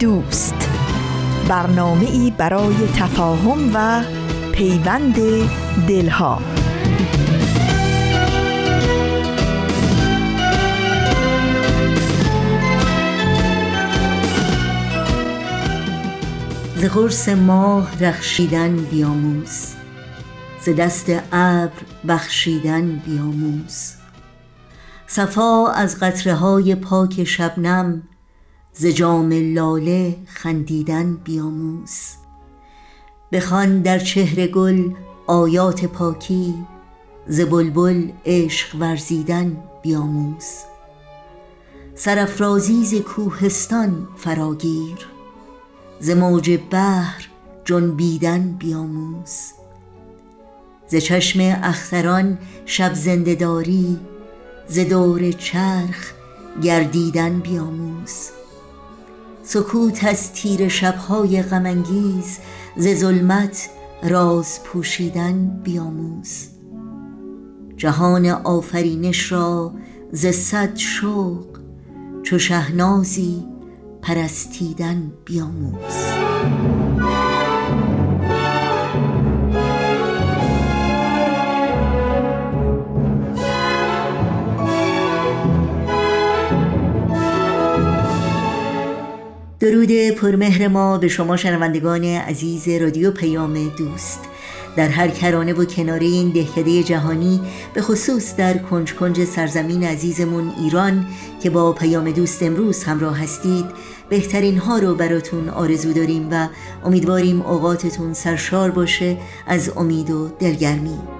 دوست. برنامه ای برای تفاهم و پیوند دلها. ز قرص ماه رخشیدن بیاموز ز دست ابر بخشیدن بیاموز. صفا از قطره های پاک شبنم ز جام لاله خندیدن بیاموز. بخوان در چهره گل آیات پاکی ز بلبل عشق ورزیدن بیاموز. سرافرازی ز کوهستان فراگیر ز موج بحر جنبیدن بیاموز. ز چشم اختران شب زنده داری ز دور چرخ گردیدن بیاموز. سکوت از تیر شبهای غمانگیز ز ظلمت راز پوشیدن بیاموز. جهان آفرینش را ز صد شوق چو شهنازی پرستیدن بیاموز. درود پرمهر ما به شما شنوندگان عزیز رادیو پیام دوست. در هر کرانه و کناره این دهکده جهانی به خصوص در کنج کنج سرزمین عزیزمون ایران که با پیام دوست امروز همراه هستید بهترین ها رو براتون آرزو داریم و امیدواریم اوقاتتون سرشار باشه از امید و دلگرمی.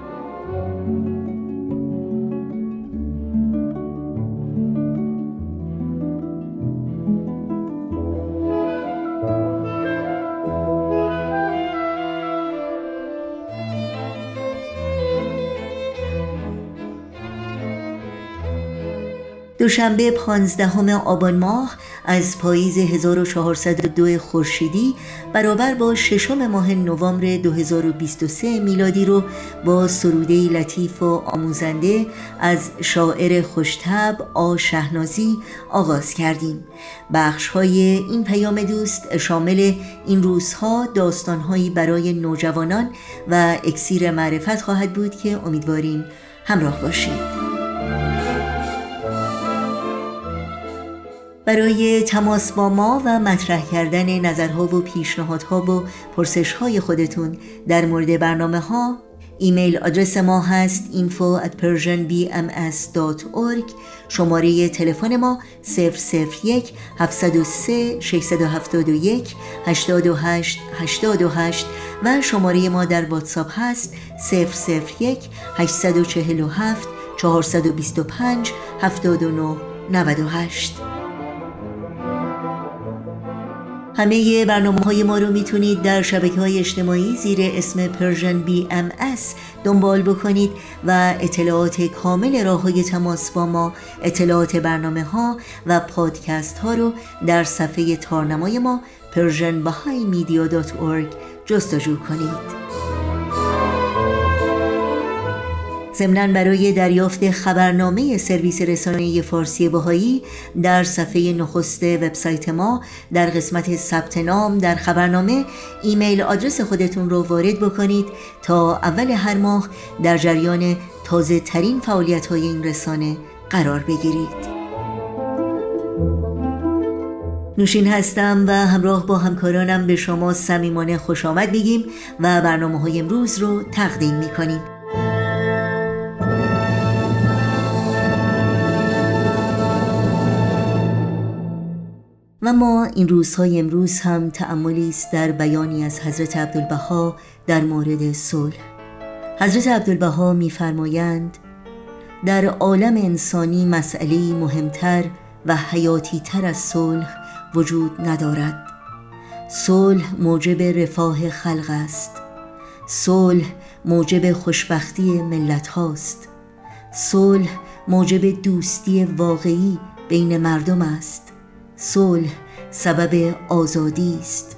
دوشنبه پانزدهم آبان ماه از پاییز 1402 خورشیدی برابر با ششم ماه نوامبر 2023 میلادی رو با سروده لطیف و آموزنده از شاعر خوشتب آ شهنازی آغاز کردیم. بخش های این پیام دوست شامل این روزها داستانهایی برای نوجوانان و اکسیر معرفت خواهد بود که امیدواریم همراه باشید. برای تماس با ما و مطرح کردن نظرها و پیشنهادها و پرسشهای خودتون در مورد برنامه ها ایمیل آدرس ما هست info at persianbms.org شماره تلفن ما 001 703 671 828 828 و شماره ما در واتساپ هست 001 847 425 79 98 همه برنامه های ما رو می‌تونید در شبکه های اجتماعی زیر اسم Persian BMS دنبال بکنید و اطلاعات کامل راه های تماس با ما اطلاعات برنامه ها و پادکست ها رو در صفحه تارنمای ما persianbahaimedia.org جستجو کنید. ضمنا برای دریافت خبرنامه سرویس رسانه فارسی بهایی در صفحه نخست وبسایت ما در قسمت ثبت نام در خبرنامه ایمیل آدرس خودتون رو وارد بکنید تا اول هر ماه در جریان تازه ترین فعالیت های این رسانه قرار بگیرید. نوشین هستم و همراه با همکارانم به شما صمیمانه خوش آمد بگیم و برنامه های امروز رو تقدیم می و ما این روزهای امروز هم تأملی است در بیانی از حضرت عبدالبها در مورد صلح. حضرت عبدالبها میفرمایند در عالم انسانی مسئله مهمتر و حیاتی تر از صلح وجود ندارد. صلح موجب رفاه خلق است. صلح موجب خوشبختی ملت هاست صلح موجب دوستی واقعی بین مردم است. صلح سبب آزادی است.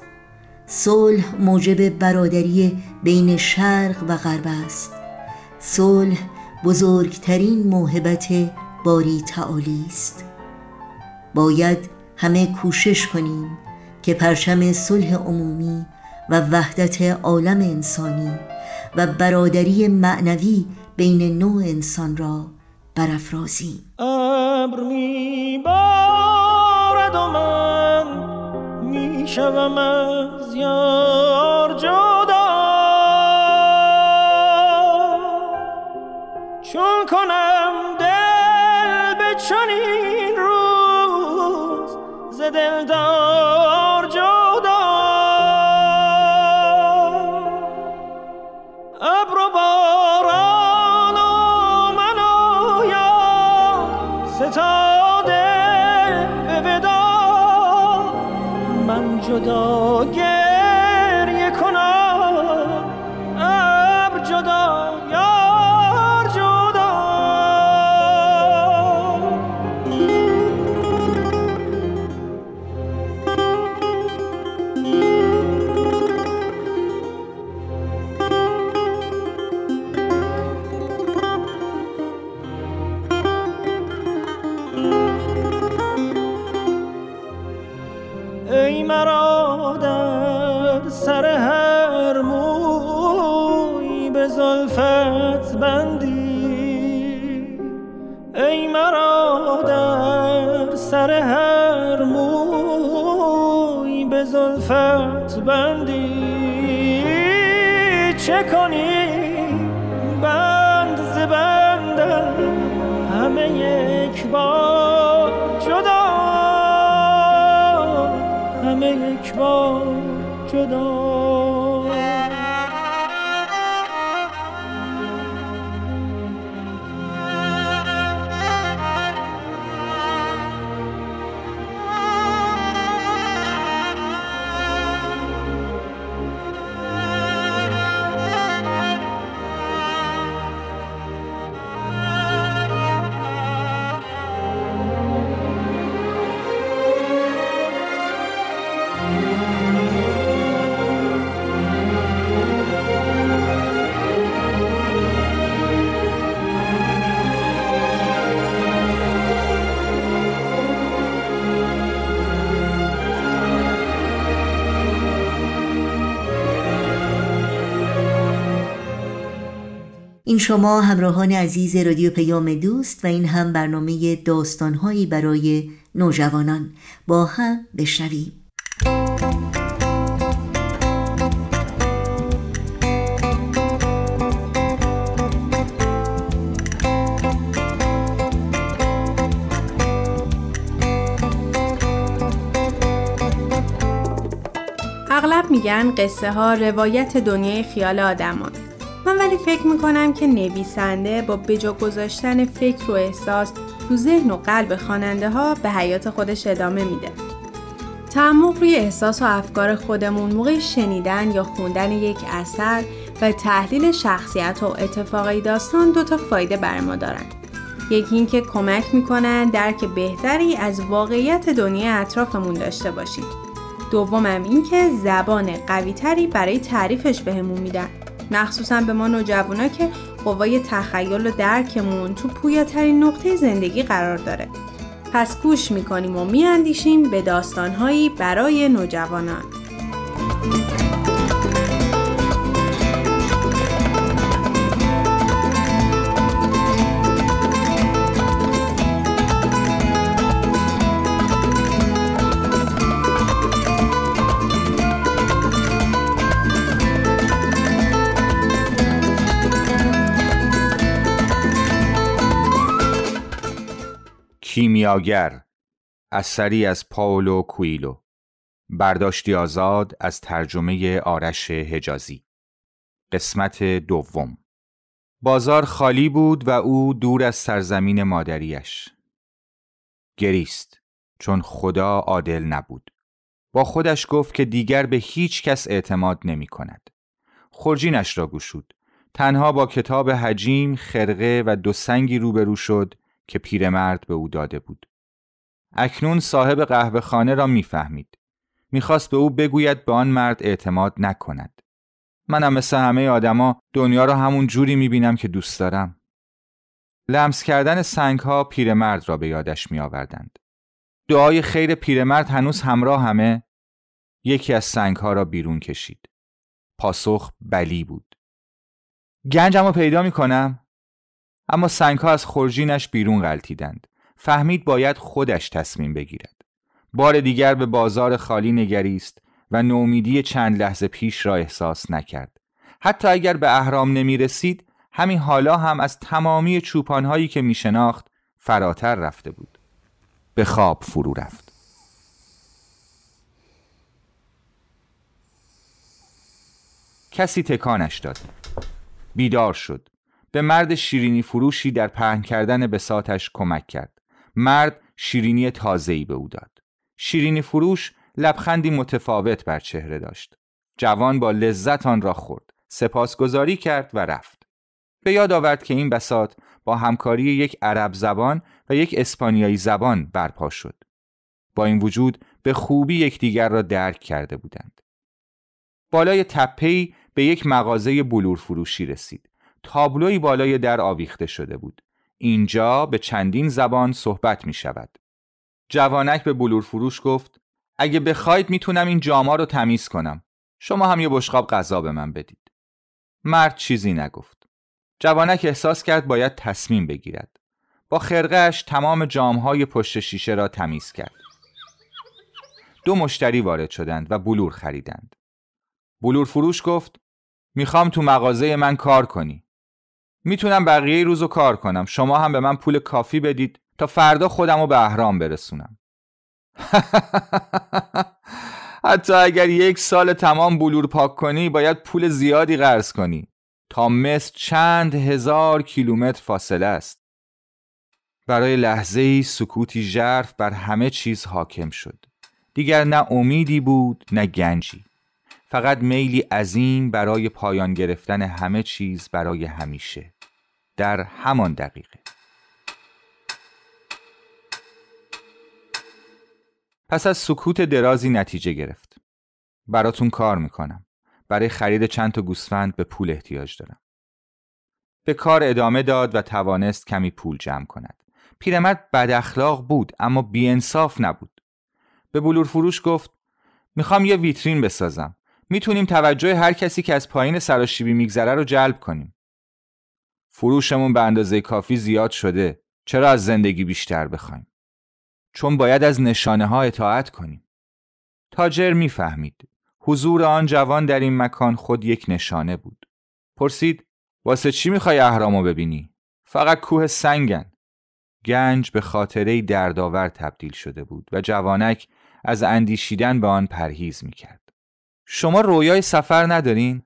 صلح موجب برادری بین شرق و غرب است. صلح بزرگترین موهبت باری تعالی است. باید همه کوشش کنیم که پرچم صلح عمومی و وحدت عالم انسانی و برادری معنوی بین نوع انسان را برافرازیم. ابر و من می‌شوم از یار جدا سر هر موی به زلفت بندی. چه کنی؟ بند ز بندم همه یک بار جدا. همه یک بار جدا. این شما همراهان عزیز رادیو پیام دوست و این هم برنامه داستانهایی برای نوجوانان. با هم بشنویم. اغلب میگن قصه ها روایت دنیای خیال آدمان. من ولی فکر می‌کنم که نویسنده با بجا گذاشتن فکر و احساس تو ذهن و قلب خواننده ها به حیات خودش ادامه میده. تعمق روی احساس و افکار خودمون موقع شنیدن یا خوندن یک اثر و تحلیل شخصیت و اتفاقی داستان دو تا فایده بر ما دارن. یکی اینکه کمک می‌کنن درک بهتری از واقعیت دنیای اطرافمون داشته باشیم. دومم اینکه زبان قویتری برای تعریفش بهمون میدن. مخصوصا به ما نوجوانا که قوای تخیل و درکمون تو پویاترین نقطه زندگی قرار داره. پس گوش می‌کنیم و میاندیشیم به داستانهایی برای نوجوانان. کیمیاگر اثری از پاولو کویلو برداشتی آزاد از ترجمه آرش حجازی. قسمت دوم. بازار خالی بود و او دور از سرزمین مادریش. گریست چون خدا عادل نبود. با خودش گفت که دیگر به هیچ کس اعتماد نمی کند. خورجینش را گشود. تنها با کتاب حجیم خرقه و دو سنگی روبرو شد که پیرمرد به او داده بود اکنون صاحب قهوه خانه را می‌فهمید می‌خواست به او بگوید به آن مرد اعتماد نکند منم مثل همه آدما دنیا را همون جوری می‌بینم که دوست دارم لمس کردن سنگ ها پیرمرد را به یادش می آوردند. دعای خیر پیرمرد هنوز همراه همه یکی از سنگ ها را بیرون کشید. پاسخ بلی بود. گنجم رو پیدا می کنم؟ اما سنگ ها از خورجینش بیرون غلطیدند. فهمید باید خودش تصمیم بگیرد. بار دیگر به بازار خالی نگریست و نومیدی چند لحظه پیش را احساس نکرد. حتی اگر به اهرام نمی رسید همین حالا هم از تمامی چوپانهایی که می شناخت فراتر رفته بود. به خواب فرو رفت. کسی تکانش داد. بیدار شد. به مرد شیرینی فروشی در پهن کردن بساتش کمک کرد. مرد شیرینی تازه‌ای به او داد. شیرینی فروش لبخندی متفاوت بر چهره داشت. جوان با لذت آن را خورد. سپاسگزاری کرد و رفت. به یاد آورد که این بسات با همکاری یک عرب زبان و یک اسپانیایی زبان برپا شد. با این وجود به خوبی یکدیگر را درک کرده بودند. بالای تپهی به یک مغازه بلور فروشی رسید. تابلوی بالای در آویخته شده بود. اینجا به چندین زبان صحبت می شود. جوانک به بلور فروش گفت اگه بخواید می‌تونم این جاما رو تمیز کنم. شما هم یه بشقاب غذا به من بدید. مرد چیزی نگفت. جوانک احساس کرد باید تصمیم بگیرد. با خرقهش تمام جامهای پشت شیشه را تمیز کرد. دو مشتری وارد شدند و بلور خریدند. بلور فروش گفت می‌خوام تو مغازه من کار کنی. می‌تونم بقیه روزو کار کنم. شما هم به من پول کافی بدید تا فردا خودم رو به اهرام برسونم. حتی اگر یک سال تمام بلور پاک کنی باید پول زیادی قرض کنی. تا مصر چند هزار کیلومتر فاصله است. برای لحظه ای سکوتی ژرف بر همه چیز حاکم شد. دیگر نه امیدی بود نه گنجی. فقط میلی عظیم برای پایان گرفتن همه چیز برای همیشه. در همان دقیقه. پس از سکوت درازی نتیجه گرفت. براتون کار می‌کنم. برای خرید چند تا گوسفند به پول احتیاج دارم. به کار ادامه داد و توانست کمی پول جمع کند. پیرمرد بد اخلاق بود اما بیانصاف نبود. به بلور فروش گفت می‌خوام یه ویترین بسازم. می‌تونیم توجه هر کسی که از پایین سراشیبی میگذره رو جلب کنیم. فروشمون به اندازه کافی زیاد شده. چرا از زندگی بیشتر بخوایم؟ چون باید از نشانه ها اطاعت کنیم. تاجر می‌فهمید. حضور آن جوان در این مکان خود یک نشانه بود. پرسید واسه چی می‌خوای اهرامو ببینی؟ فقط کوه سنگن. گنج به خاطره دردآور تبدیل شده بود و جوانک از اندیشیدن به آن پرهیز می‌کرد. شما رویای سفر ندارین؟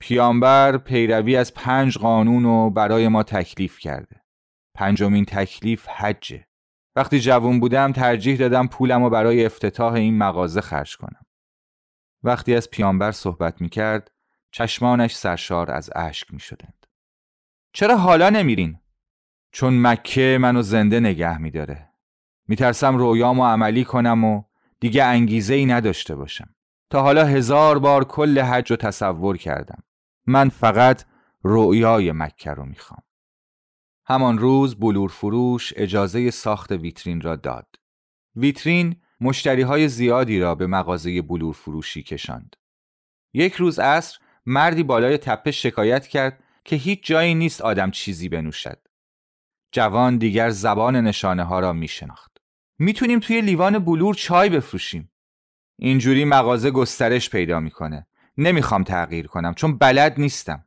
پیامبر پیروی از پنج قانون رو برای ما تکلیف کرده. پنجمین تکلیف حجه. وقتی جوان بودم ترجیح دادم پولم رو برای افتتاح این مغازه خرج کنم. وقتی از پیامبر صحبت می کرد چشمانش سرشار از اشک می شدند. چرا حالا نمیرین؟ چون مکه منو زنده نگه می داره. می ترسم رویامو عملی کنم و دیگه انگیزه ای نداشته باشم. تا حالا هزار بار کل حج رو تصور کردم. من فقط رویای مکه رو می‌خوام. همان روز بلور فروش اجازه ساخت ویترین را داد. ویترین مشتری های زیادی را به مغازه بلور فروشی کشاند. یک روز عصر مردی بالای تپه شکایت کرد که هیچ جایی نیست آدم چیزی بنوشد. جوان دیگر زبان نشانه ها را می شناخت. می‌تونیم توی لیوان بلور چای بفروشیم. اینجوری مغازه گسترش پیدا می‌کنه. نمی‌خوام تغییر کنم چون بلد نیستم.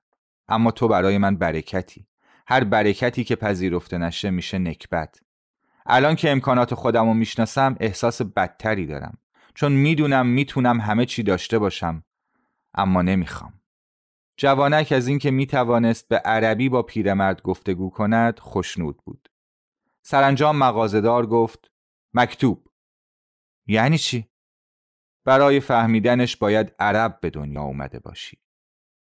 اما تو برای من برکتی. هر برکتی که پذیرفته نشه میشه نکبت. الان که امکانات خودم رو می‌شناسم احساس بدتری دارم چون می‌دونم می‌تونم همه چی داشته باشم اما نمی‌خوام جوانک از اینکه می‌توانست به عربی با پیرمرد گفتگو کند خوشنود بود سرانجام مغازهدار گفت مکتوب یعنی چی؟ برای فهمیدنش باید عرب به دنیا اومده باشی.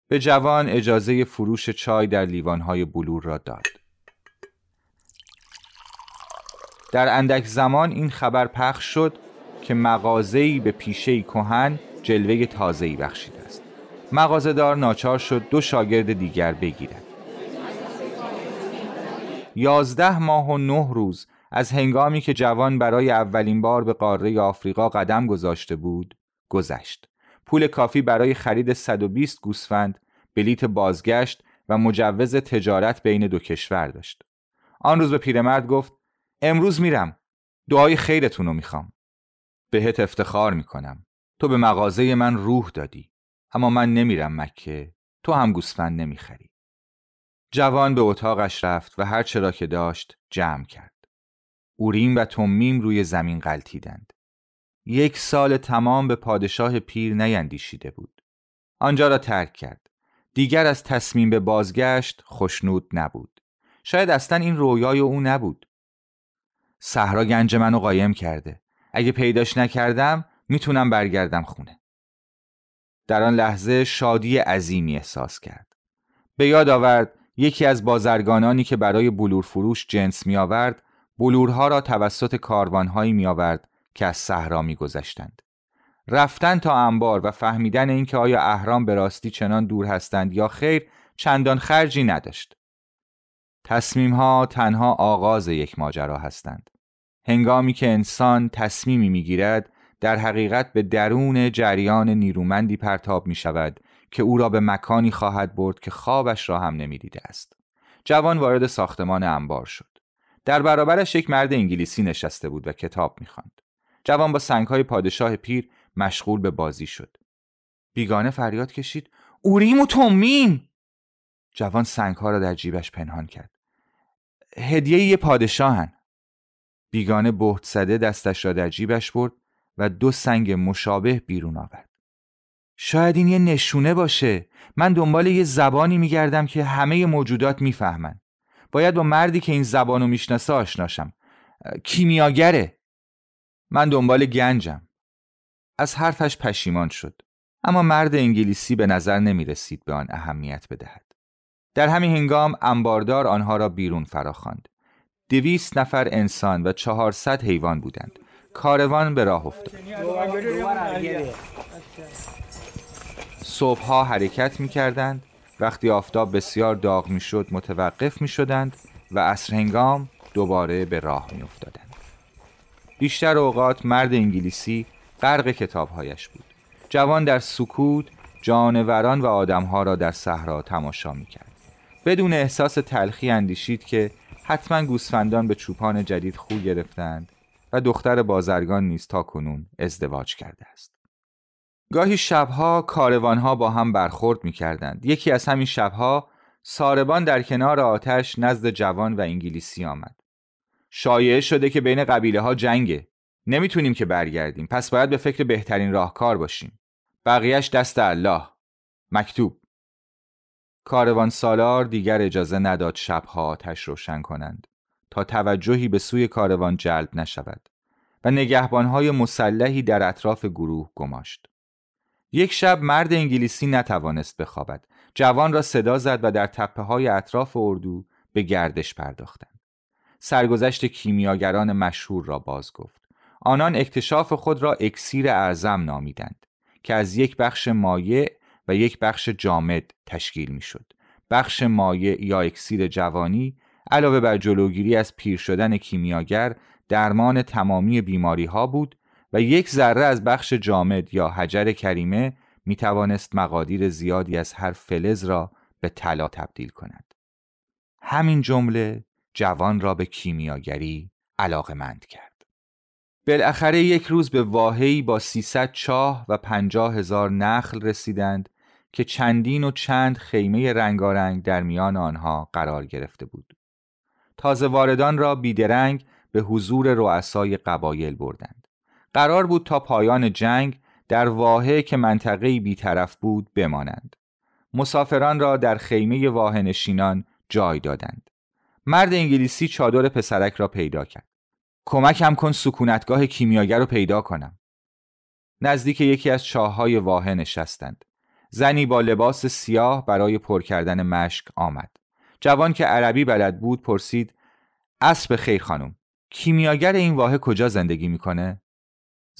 به جوان اجازه فروش چای در لیوانهای بلور را داد. در اندک زمان این خبر پخش شد که مغازه‌ای به پیشه کهن جلوه تازه‌ای بخشیده است. مغازه‌دار ناچار شد دو شاگرد دیگر بگیرد. یازده ماه و نه روز از هنگامی که جوان برای اولین بار به قاره آفریقا قدم گذاشته بود گذشت. پول کافی برای خرید 120 گوسفند بلیت بازگشت و مجوز تجارت بین دو کشور داشت. آن روز به پیرمرد گفت امروز میرم. دعای خیرتون رو می‌خوام. بهت افتخار می‌کنم. تو به مغازه من روح دادی. اما من نمیرم مکه. تو هم گوسفند نمی‌خری. جوان به اتاقش رفت و هر چرا که داشت جمع کرد. اوریم و تومیم روی زمین غلطیدند یک سال تمام به پادشاه پیر نیندیشیده بود. آنجا را ترک کرد. دیگر از تصمیم به بازگشت خوشنود نبود. شاید اصلا این رویای او نبود. صحرا گنج منو قایم کرده. اگه پیداش نکردم می‌تونم برگردم خونه. در آن لحظه شادی عظیمی احساس کرد. به یاد آورد یکی از بازرگانانی که برای بلور فروش جنس می آورد بلورها را توسط کاروانهایی می آورد که از صحرا می گذشتند. رفتن تا انبار و فهمیدن اینکه آیا اهرام به راستی چنان دور هستند یا خیر چندان خرجی نداشت. تصمیم ها تنها آغاز یک ماجرا هستند. هنگامی که انسان تصمیمی می‌گیرد در حقیقت به درون جریان نیرومندی پرتاب می شود که او را به مکانی خواهد برد که خوابش را هم نمی‌دیده است. جوان وارد ساختمان انبار شد. در برابرش یک مرد انگلیسی نشسته بود و کتاب می‌خواند. جوان با سنگهای پادشاه پیر مشغول به بازی شد. بیگانه فریاد کشید اوریم و تومیم جوان سنگها را در جیبش پنهان کرد. هدیه یه پادشاهن. بیگانه بهت زده دستش را در جیبش برد و دو سنگ مشابه بیرون آورد. شاید این یه نشونه باشه. من دنبال یه زبانی میگردم که همه موجودات می‌فهمن. باید با مردی که این زبانو می‌شناسه آشناشم. کیمیاگره. من دنبال گنجم. از حرفش پشیمان شد. اما مرد انگلیسی به نظر نمی رسید به آن اهمیت بدهد. در همین هنگام انباردار آنها را بیرون فراخواند. دویست نفر انسان و چهارصد حیوان بودند. کاروان به راه افتاد. صبحها حرکت می کردند. وقتی آفتاب بسیار داغ می شد متوقف می شدند و عصر هنگام دوباره به راه می افتادند. بیشتر اوقات مرد انگلیسی غرق کتابهایش بود. جوان در سکوت جانوران و آدمها را در صحرا تماشا می کرد. بدون احساس تلخی اندیشید که حتما گوسفندان به چوپان جدید خو گرفتند و دختر بازرگان نیز تا کنون ازدواج کرده است. گاهی شبها کاروانها با هم برخورد می کردند. یکی از همین شبها ساربان در کنار آتش نزد جوان و انگلیسی آمد. شایعه شده که بین قبیله ها جنگه. نمی‌تونیم که برگردیم پس باید به فکر بهترین راهکار باشیم. بقیهش دست الله. مکتوب کاروان سالار دیگر اجازه نداد شبها آتش روشن کنند تا توجهی به سوی کاروان جلب نشود و نگهبانهای مسلحی در اطراف گروه گماشت. یک شب مرد انگلیسی نتوانست بخوابد. جوان را صدا زد و در تپه های اطراف اردو به گردش پرداختند. سرگذشت کیمیاگران مشهور را باز گفت. آنان اکتشاف خود را اکسیر اعظم نامیدند که از یک بخش مایع و یک بخش جامد تشکیل می شد. بخش مایع یا اکسیر جوانی علاوه بر جلوگیری از پیر شدن کیمیاگر درمان تمامی بیماری ها بود و یک ذره از بخش جامد یا حجر کریمه می توانست مقادیر زیادی از هر فلز را به طلا تبدیل کند. همین جمله جوان را به کیمیاگری علاقمند کرد. بالاخره یک روز به واهی با 300 چاه و پنجاه هزار نخل رسیدند که چندین و چند خیمه رنگارنگ در میان آنها قرار گرفته بود. تازه واردان را بیدرنگ به حضور رؤسای قبایل بردند. قرار بود تا پایان جنگ در واحه که منطقه بیطرف بود بمانند. مسافران را در خیمه واحه نشینان جای دادند. مرد انگلیسی چادر پسرک را پیدا کرد. کمکم کن سکونتگاه کیمیاگر رو پیدا کنم نزدیک یکی از چاههای واحه نشستند زنی با لباس سیاه برای پر کردن مشک آمد جوان که عربی بلد بود پرسید اسب خیر خانم کیمیاگر این واحه کجا زندگی می‌کنه؟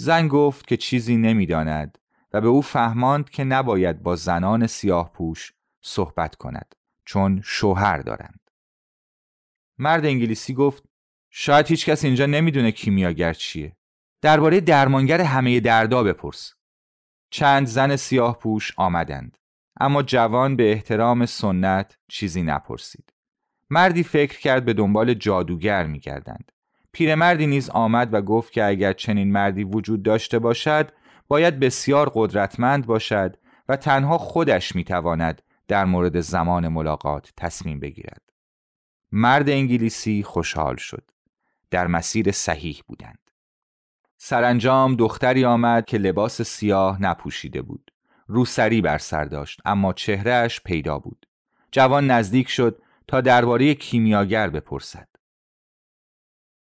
زن گفت که چیزی نمی‌داند و به او فهماند که نباید با زنان سیاه پوش صحبت کند چون شوهر دارند. مرد انگلیسی گفت شاید هیچ کس اینجا نمی‌دونه کیمیاگر چیه. درباره درمانگر همه دردا بپرس. چند زن سیاه پوش آمدند اما جوان به احترام سنت چیزی نپرسید. مردی فکر کرد به دنبال جادوگر میگردند. پیرمردی نیز آمد و گفت که اگر چنین مردی وجود داشته باشد باید بسیار قدرتمند باشد و تنها خودش می‌تواند در مورد زمان ملاقات تصمیم بگیرد. مرد انگلیسی خوشحال شد. در مسیر صحیح بودند. سرانجام دختری آمد که لباس سیاه نپوشیده بود. روسری بر سر داشت اما چهرهش پیدا بود. جوان نزدیک شد تا درباره کیمیاگر بپرسد.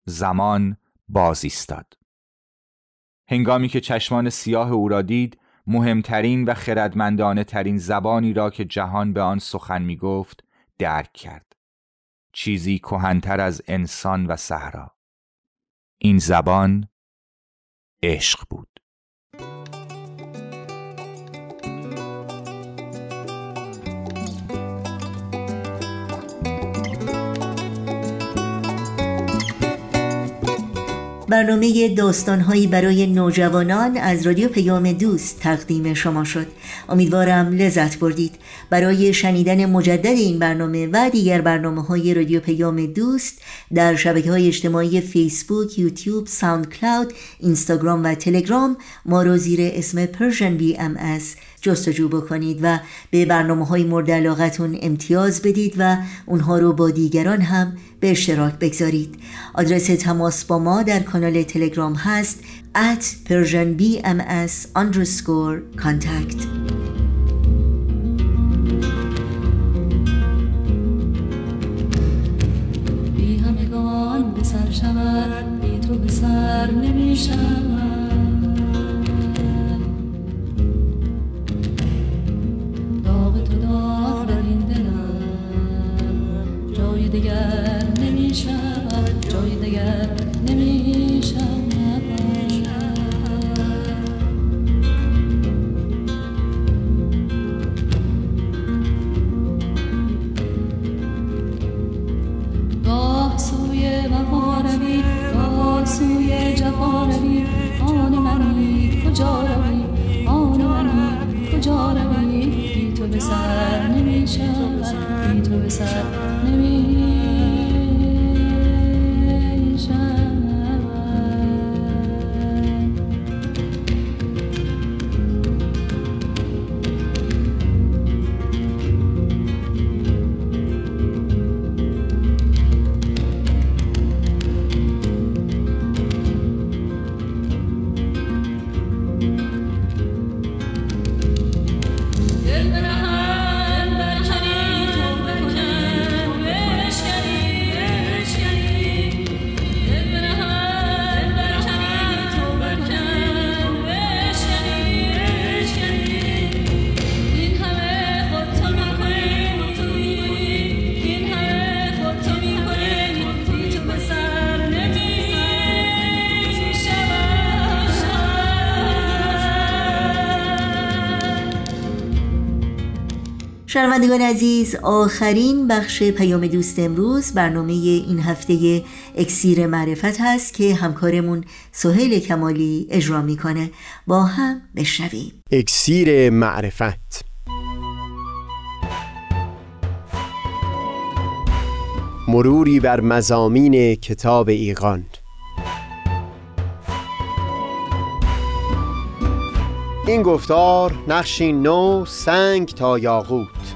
زمان باز ایستاد. هنگامی که چشمان سیاه او را دید مهمترین و خردمندانه ترین زبانی را که جهان به آن سخن می گفت درک کرد. چیزی کهنتر از انسان و صحرا. این زبان عشق بود. برنامه داستانهایی برای نوجوانان از رادیو پیام دوست تقدیم شما شد. امیدوارم لذت بردید. برای شنیدن مجدد این برنامه و دیگر برنامه های رادیو پیام دوست در شبکه های اجتماعی فیسبوک، یوتیوب، ساوند کلاود، اینستاگرام و تلگرام ما رو زیر اسم بی ام جستجو بکنید و به برنامه های مورد علاقتون امتیاز بدید و اونها رو با دیگران هم به اشتراک بگذارید. آدرس تماس با ما در کانال تلگرام هست at persianbms underscore contact. همگان به سر شود بی تو به سر نمی شنوندگان عزیز آخرین بخش پیام دوست امروز برنامه این هفته اکسیر معرفت هست که همکارمون سهیل کمالی اجرا می‌کنه. با هم بشنویم. اکسیر معرفت. مروری بر مزامین کتاب ایقان این گفتار نقشی نو سنگ تا یاقوت.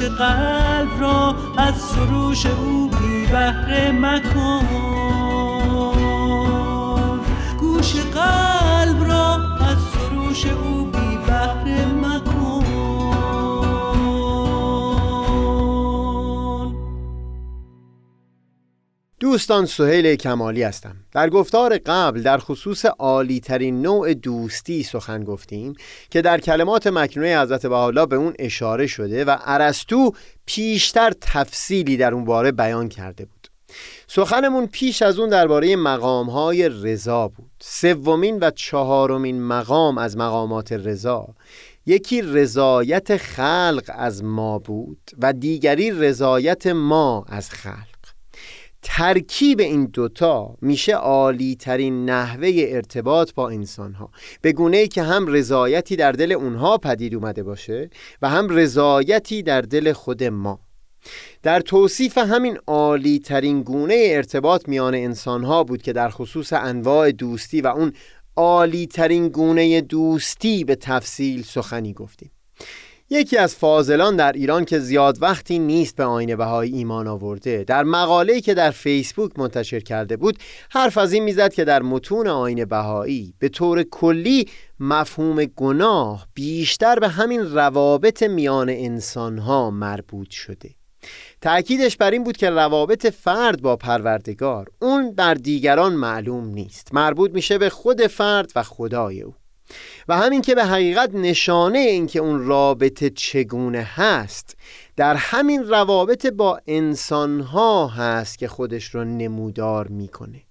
قلب را از سروش او بی بهره مکن. گوش قلب را از سروش او بی دوستان سهیل کمالی هستم. در گفتار قبل در خصوص عالی ترین نوع دوستی سخن گفتیم که در کلمات مکنونه حضرت بحالا به اون اشاره شده و ارسطو پیشتر تفصیلی در اون باره بیان کرده بود. سخنمون پیش از اون درباره مقام های رضا بود. سومین و چهارمین مقام از مقامات رضا. یکی رضایت خلق از ما بود و دیگری رضایت ما از خلق. ترکیب این دوتا میشه عالی ترین نحوه ارتباط با انسان ها به گونه ای که هم رضایتی در دل اونها پدید اومده باشه و هم رضایتی در دل خود ما. در توصیف همین عالی ترین گونه ارتباط میان انسان ها بود که در خصوص انواع دوستی و اون عالی ترین گونه دوستی به تفصیل سخنی گفتیم. یکی از فاضلان در ایران که زیاد وقتی نیست به آین بهایی ایمان آورده در مقاله‌ای که در فیسبوک منتشر کرده بود حرف از این می‌زد که در متون آین بهایی به طور کلی مفهوم گناه بیشتر به همین روابط میان انسانها مربوط شده. تأکیدش بر این بود که روابط فرد با پروردگار اون در دیگران معلوم نیست. مربوط میشه به خود فرد و خدای او. و همین که به حقیقت نشانه اینکه اون رابطه چگونه هست در همین روابط با انسانها هست که خودش رو نمودار می‌کنه.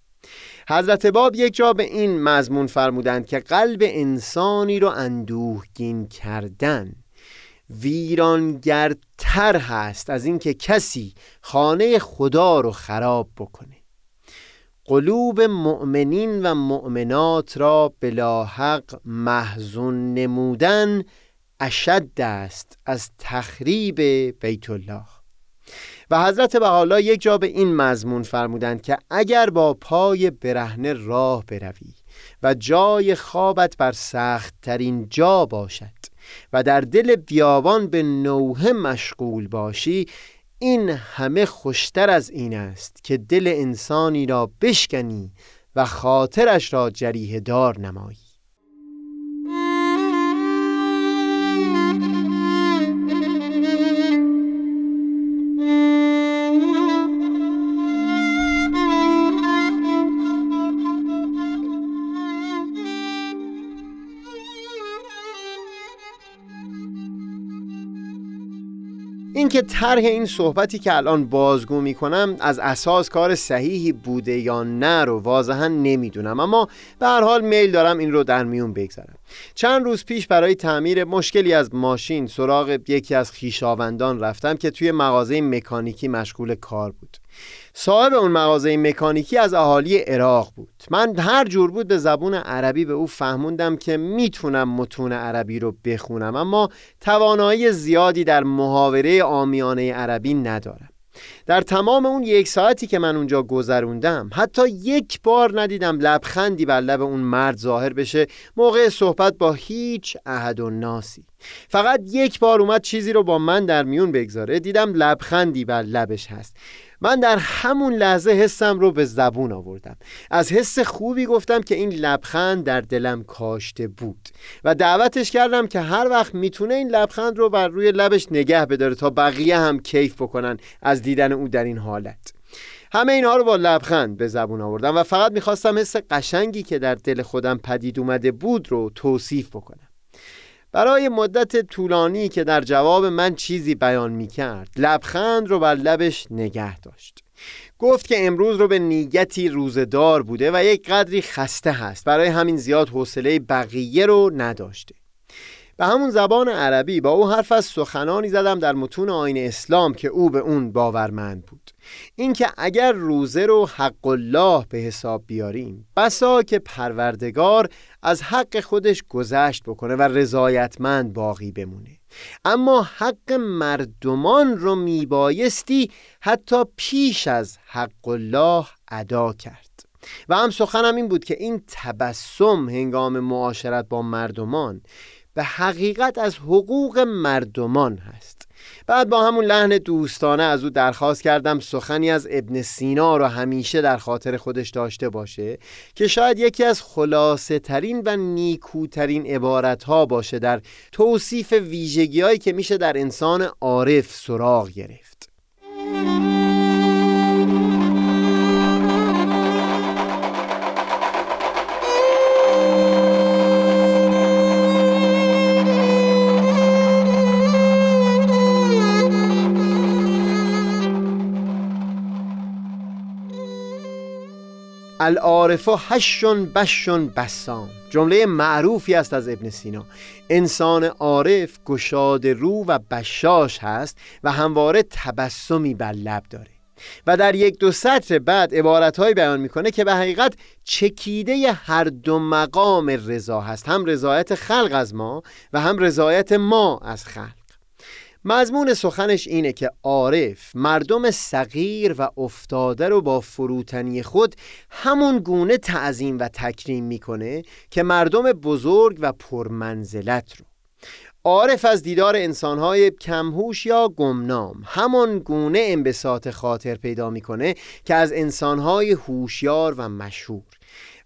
حضرت باب یک جا به این مضمون فرمودند که قلب انسانی رو اندوهگین کردن ویرانگرتر هست از اینکه کسی خانه خدا رو خراب بکنه. قلوب مؤمنین و مؤمنات را بلاحق محزون نمودن اشد است از تخریب بیت الله. و حضرت بحالا یک جا به این مضمون فرمودند که اگر با پای برهنه راه بروی و جای خوابت بر سخت ترین جا باشد و در دل بیابان به نوه مشغول باشی این همه خوشتر از این است که دل انسانی را بشکنی و خاطرش را جریه دار نمایی. اینکه طرح این صحبتی که الان بازگو می‌کنم از اساس کار صحیحی بوده یا نه رو واضحا نمی‌دونم. اما به هر حال میل دارم این رو در میون بگذارم. چند روز پیش برای تعمیر مشکلی از ماشین سراغ یکی از خیشاوندان رفتم که توی مغازه مکانیکی مشغول کار بود. صاحب اون مغازه مکانیکی از اهالی عراق بود. من هر جور بود به زبون عربی به او فهموندم که می‌تونم متون عربی رو بخونم اما توانایی زیادی در محاوره آمیانه عربی ندارم. در تمام اون یک ساعتی که من اونجا گذروندم حتی یک بار ندیدم لبخندی بر لب اون مرد ظاهر بشه موقع صحبت با هیچ احد و ناسی. فقط یک بار اومد چیزی رو با من در میون بگذاره دیدم لبخندی بر لبش هست. من در همون لحظه حسم رو به زبون آوردم. از حس خوبی گفتم که این لبخند در دلم کاشته بود و دعوتش کردم که هر وقت می‌تونه این لبخند رو بر روی لبش نگه بداره تا بقیه هم کیف بکنن از دیدن او در این حالت. همه اینها رو با لبخند به زبون آوردم و فقط می‌خواستم حس قشنگی که در دل خودم پدید اومده بود رو توصیف بکنم. برای مدت طولانی که در جواب من چیزی بیان می کرد لبخند رو بر لبش نگه داشت. گفت که امروز رو به نیتی روزدار بوده و یک قدری خسته هست برای همین زیاد حوصله بقیه رو نداشته. به همون زبان عربی با او حرف از سخنانی زدم در متون آین اسلام که او به اون باورمند بود. اینکه اگر روزه رو حق الله به حساب بیاریم بسا که پروردگار از حق خودش گذشت بکنه و رضایتمند باقی بمونه. اما حق مردمان رو میبایستی حتی پیش از حق الله ادا کرد. و هم سخنم این بود که این تبسم هنگام معاشرت با مردمان به حقیقت از حقوق مردمان هست. بعد با همون لحن دوستانه از او درخواست کردم سخنی از ابن سینا رو همیشه در خاطر خودش داشته باشه که شاید یکی از خلاصه ترین و نیکوترین عبارت ها باشه در توصیف ویژگی هایی که میشه در انسان عارف سراغ گرفت. العارف هشون بشون بسام. جمله معروفی است از ابن سینا. انسان عارف گشاد رو و بشاش هست و همواره تبسمی بر لب داره. و در یک دو سطر بعد عبارتهایی بیان می‌کنه که به حقیقت چکیده هر دو مقام رضا هست. هم رضایت خلق از ما و هم رضایت ما از خلق. مضمون سخنش اینه که عارف مردم صغیر و افتاده رو با فروتنی خود همون گونه تعظیم و تکریم می‌کنه که مردم بزرگ و پرمنزلت رو. عارف از دیدار انسانهای کمهوش یا گمنام همان گونه انبساط خاطر پیدا می‌کنه که از انسانهای هوشیار و مشهور.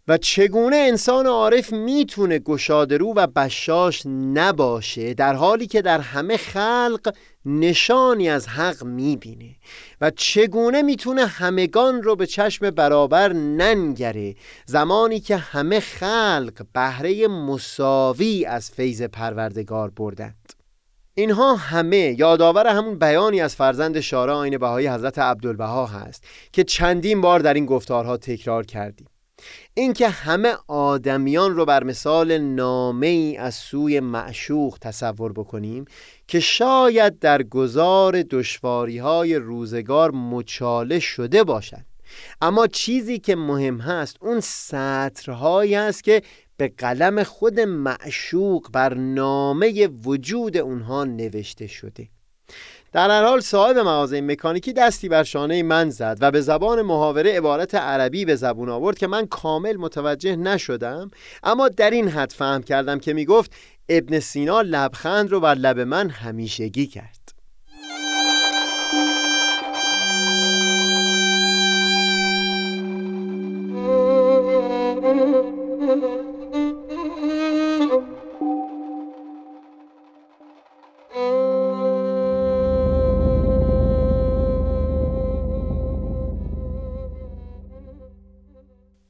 و چگونه انسان عارف می‌تونه گشادرو و بشاش نباشه در حالی که در همه خلق نشانی از حق می‌بینه و چگونه می‌تونه همگان رو به چشم برابر ننگره زمانی که همه خلق بهره مساوی از فیض پروردگار بردند. اینها همه یادآور همون بیانی از فرزند شارع آین بهایی حضرت عبدالبها هست که چندین بار در این گفتارها تکرار کردیم. اینکه همه آدمیان رو بر مثال نامه ای از سوی معشوق تصور بکنیم که شاید در گذار دشواری های روزگار مچاله شده باشند. اما چیزی که مهم هست اون سطرهایی است که به قلم خود معشوق بر نامه وجود اونها نوشته شده. در هر حال صاحب مغازه مکانیکی دستی بر شانه من زد و به زبان محاوره عبارت عربی به زبون آورد که من کامل متوجه نشدم اما در این حد فهم کردم که می گفت ابن سینا لبخند رو بر لب من همیشگی کرد.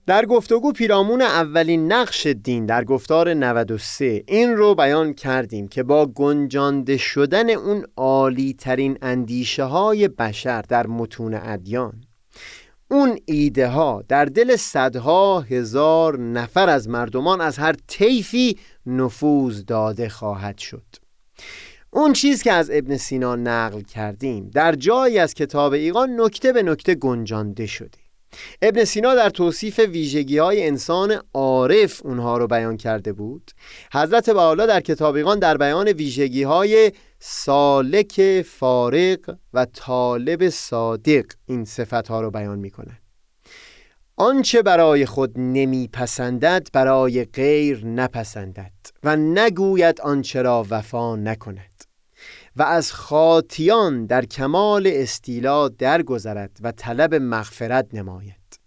در گفتگو پیرامون اولین نقش دین در گفتار 93 این رو بیان کردیم که با گنجانده شدن اون عالی ترین اندیشه های بشر در متون ادیان. اون ایده ها در دل صدها هزار نفر از مردمان از هر طیفی نفوذ داده خواهد شد. اون چیز که از ابن سینا نقل کردیم در جایی از کتاب ایقان نکته به نکته گنجانده شده ابن سینا در توصیف ویژگی های انسان عارف اونها رو بیان کرده بود. حضرت بحالا در کتابیقان در بیان ویژگی های سالک فارق و طالب صادق این صفت ها رو بیان می‌کنن. آنچه برای خود نمیپسندد برای غیر نپسندد و نگوید آنچه را وفا نکند. و از خاطیان در کمال استیلا درگذرد و طلب مغفرت نماید.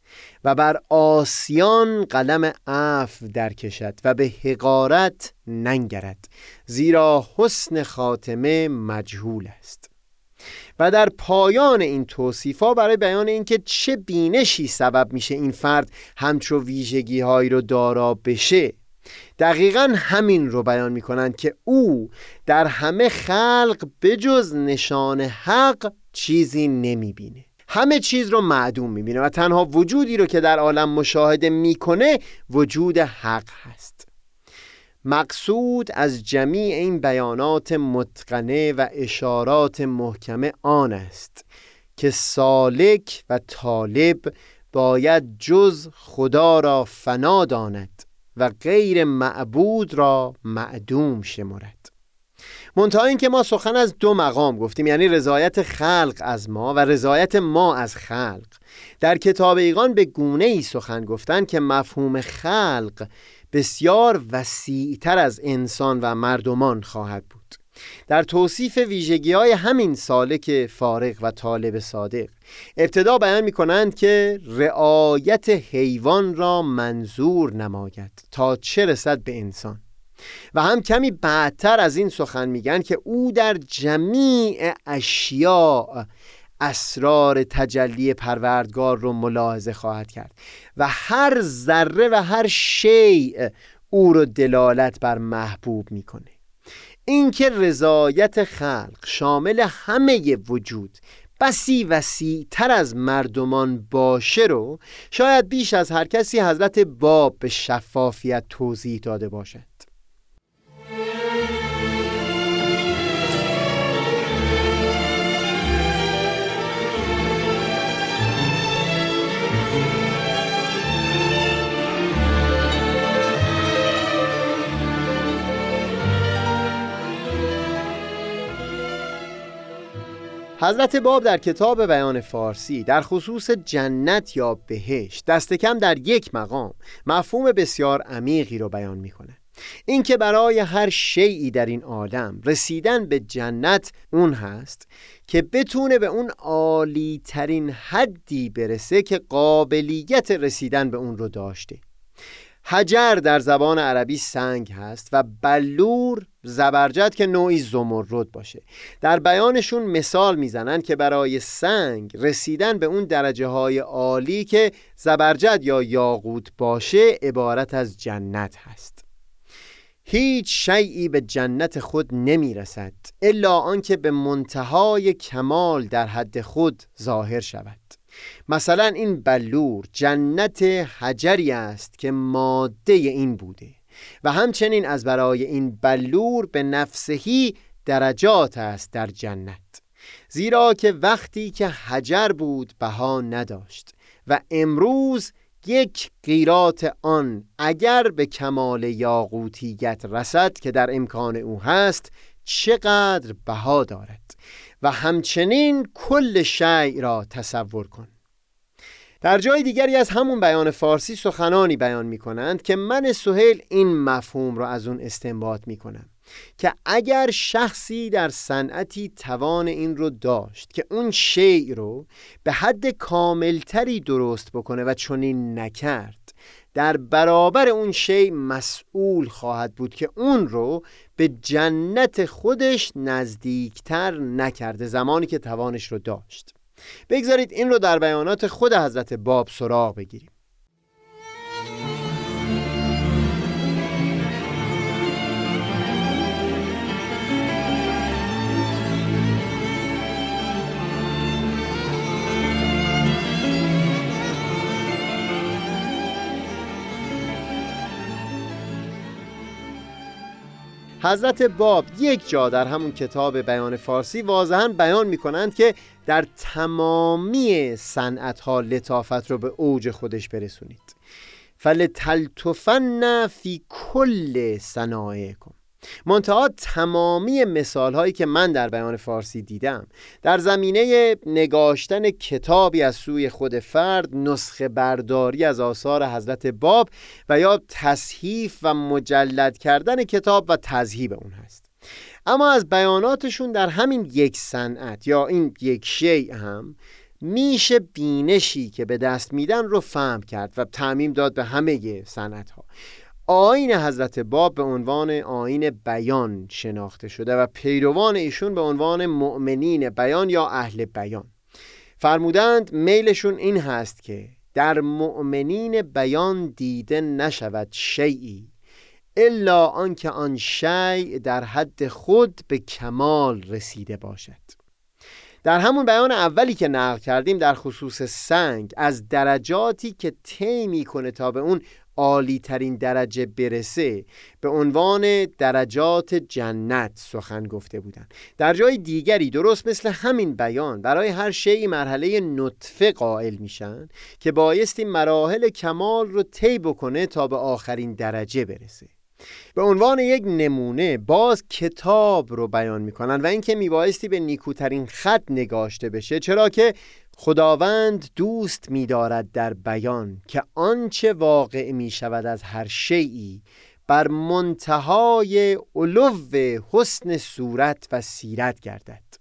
و بر آسیان قلم عف درکشد و به حقارت ننگرد زیرا حسن خاتمه مجهول است. و در پایان این توصیفا برای بیان اینکه چه بینشی سبب میشه این فرد همچو ویژگی هایی رو دارا بشه دقیقا همین رو بیان می کنند که او در همه خلق بجز نشان حق چیزی نمی بینه همه چیز رو معدوم می‌بینه و تنها وجودی رو که در عالم مشاهده می‌کنه وجود حق هست. مقصود از جمیع این بیانات متقنه و اشارات محکمه آن است که سالک و طالب باید جز خدا را فنا داند. و غیر معبود را معدوم شمرد. منتها این که ما سخن از دو مقام گفتیم یعنی رضایت خلق از ما و رضایت ما از خلق. در کتاب ایقان به گونه ای سخن گفتن که مفهوم خلق بسیار وسیعتر از انسان و مردمان خواهد بود. در توصیف ویژگی های همین سالک فارغ و طالب صادق ابتدا بیان می کنند که رعایت حیوان را منظور نماید تا چه رسد به انسان. و هم کمی بعدتر از این سخن میگن که او در جمیع اشیاء اسرار تجلی پروردگار رو ملاحظه خواهد کرد و هر ذره و هر شیء او رو دلالت بر محبوب می‌کنه. اینکه رضایت خلق شامل همه وجود بسی وسیع تر از مردمان باشه رو شاید بیش از هر کسی حضرت باب به شفافیت توضیح داده باشد حضرت باب در کتاب بیان فارسی در خصوص جنت یا بهشت دست کم در یک مقام مفهوم بسیار عمیقی رو بیان می‌کنه. اینکه برای هر شیعی در این عالم رسیدن به جنت اون هست که بتونه به اون عالی ترین حدی برسه که قابلیت رسیدن به اون رو داشته. حجر در زبان عربی سنگ هست و بلور زبرجد که نوعی زمرد باشه. در بیانشون مثال می‌زنن که برای سنگ رسیدن به اون درجه های عالی که زبرجد یا یاقوت باشه عبارت از جنت هست. هیچ شیعی به جنت خود نمی‌رسد الا آنکه به منتهای کمال در حد خود ظاهر شود. مثلا این بلور جنت حجری است که ماده این بوده و همچنین از برای این بلور به نفسهی درجات است در جنت زیرا که وقتی که حجر بود بها نداشت و امروز یک قیرات آن اگر به کمال یاقوتیت رسد که در امکان او هست چقدر بها دارد؟ و همچنین کل شیع را تصور کن. در جای دیگری از همون بیان فارسی سخنانی بیان می کنند که من سهیل این مفهوم را از اون استنباط می کنم که اگر شخصی در صنعتی توان این رو داشت که اون شیع رو به حد کاملتری درست بکنه و چنین نکرد در برابر اون شی مسئول خواهد بود که اون رو به جنت خودش نزدیکتر نکرده زمانی که توانش رو داشت. بگذارید این رو در بیانات خود حضرت باب سراغ بگیریم. حضرت باب یک جا در همون کتاب بیان فارسی واضحا بیان می کنند که در تمامی صنعت ها لطافت رو به اوج خودش برسونید. فلتلتفن فی کل صنایعکم. منتها تمامی مثال هایی که من در بیان فارسی دیدم در زمینه نگاشتن کتابی از سوی خود فرد نسخه برداری از آثار حضرت باب و یا تصحیف و مجلد کردن کتاب و تذهیب اون هست. اما از بیاناتشون در همین یک صنعت یا این یک شیء هم میشه بینشی که به دست میدن رو فهم کرد و تعمیم داد به همه صنعت ها آین حضرت باب به عنوان آین بیان شناخته شده و پیروان ایشون به عنوان مؤمنین بیان یا اهل بیان. فرمودند میلشون این هست که در مؤمنین بیان دیده نشود شیعی الا آنکه آن شیع در حد خود به کمال رسیده باشد. در همون بیان اولی که نقل کردیم در خصوص سنگ از درجاتی که طی می‌کنه تا به اون عالی ترین درجه برسه به عنوان درجات جنت سخن گفته بودن. در جای دیگری درست مثل همین بیان برای هر شیعی مرحله نطفه قائل میشن که بایستی مراحل کمال رو طی بکنه تا به آخرین درجه برسه. به عنوان یک نمونه باز کتاب رو بیان می‌کنن و اینکه میبایستی به نیکوترین خط نگاشته بشه چرا که خداوند دوست می‌دارد در بیان که آنچه واقع می شود از هر شیعی بر منتهای علو حسن صورت و سیرت گردد.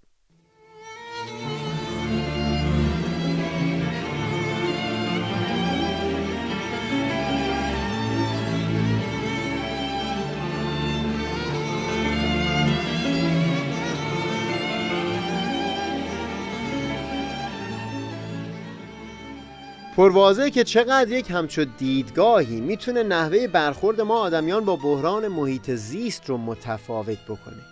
پروازه که چقدر یک همچو دیدگاهی می‌تونه نحوه برخورد ما آدمیان با بحران محیط زیست رو متفاوت بکنه.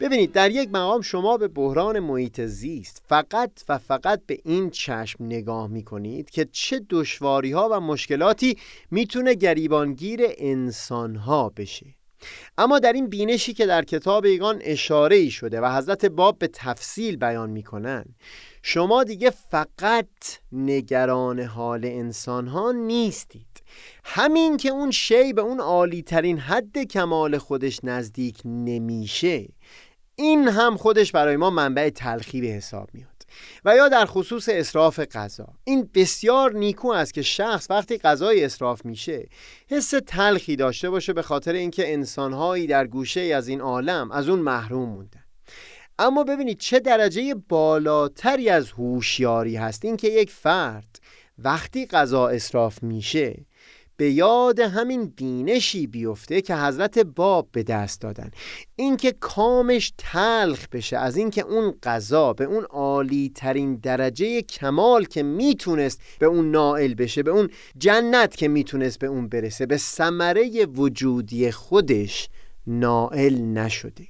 ببینید در یک مقام شما به بحران محیط زیست فقط و فقط به این چشم نگاه می‌کنید که چه دشواری ها و مشکلاتی می‌تونه گریبانگیر انسان ها بشه. اما در این بینشی که در کتاب ایگان اشاره ای شده و حضرت باب به تفصیل بیان می‌کنن شما دیگه فقط نگران حال انسان ها نیستید. همین که اون شی به اون عالی ترین حد کمال خودش نزدیک نمیشه این هم خودش برای ما منبع تلخی به حساب میاد. و یا در خصوص اصراف غذا. این بسیار نیکو است که شخص وقتی غذای اصراف میشه حس تلخی داشته باشه به خاطر اینکه انسانهایی در گوشه از این عالم از اون محروم موندن. اما ببینید چه درجه بالاتری از هوشیاری هست. این که یک فرد وقتی غذا اصراف میشه به یاد همین بینشی بیفته که حضرت باب به دست دادن. اینکه کامش تلخ بشه از اینکه اون غذا به اون عالی ترین درجه کمال که می‌تونست به اون نائل بشه به اون جنت که می‌تونست به اون برسه به ثمره وجودی خودش نائل نشده.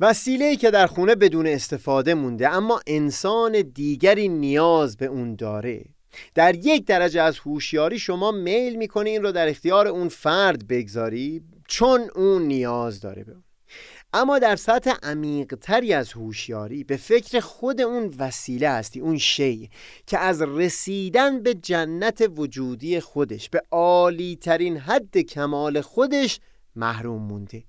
وسیله که در خونه بدون استفاده مونده اما انسان دیگری نیاز به اون داره. در یک درجه از هوشیاری شما میل می‌کنی این رو در اختیار اون فرد بگذاری چون اون نیاز داره به اون. اما در سطح عمیقتری از هوشیاری به فکر خود اون وسیله هستی اون شی که از رسیدن به جنت وجودی خودش به عالی ترین حد کمال خودش محروم مونده.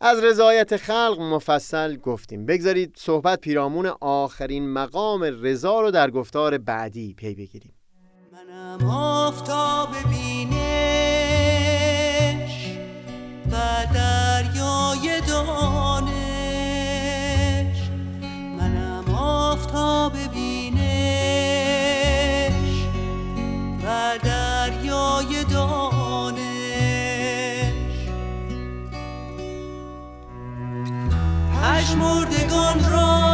از رضایت خلق مفصل گفتیم. بگذارید صحبت پیرامون آخرین مقام رضا رو در گفتار بعدی پی بگیریم. منم آفتاب بینش و دریای دانش. منم آفتاب پشمردگان را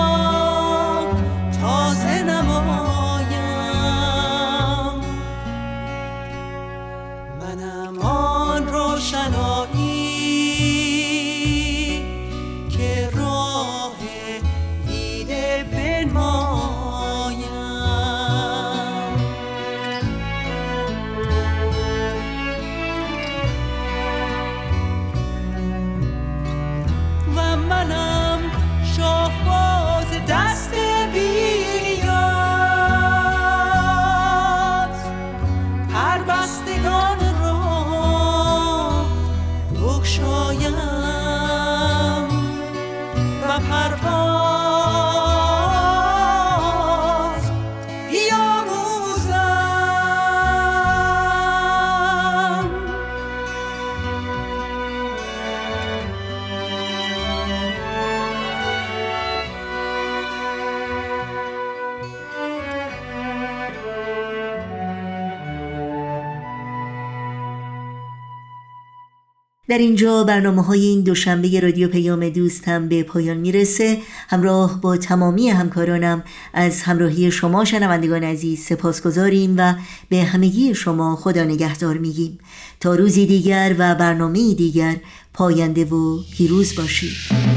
در اینجا برنامه های این دوشنبه رادیو پیام دوست هم به پایان می‌رسه. همراه با تمامی همکارانم از همراهی شما شنوندگان عزیز سپاس گذاریم و به همگی شما خدا نگهدار میگیم. تا روزی دیگر و برنامه دیگر پاینده و پیروز باشید.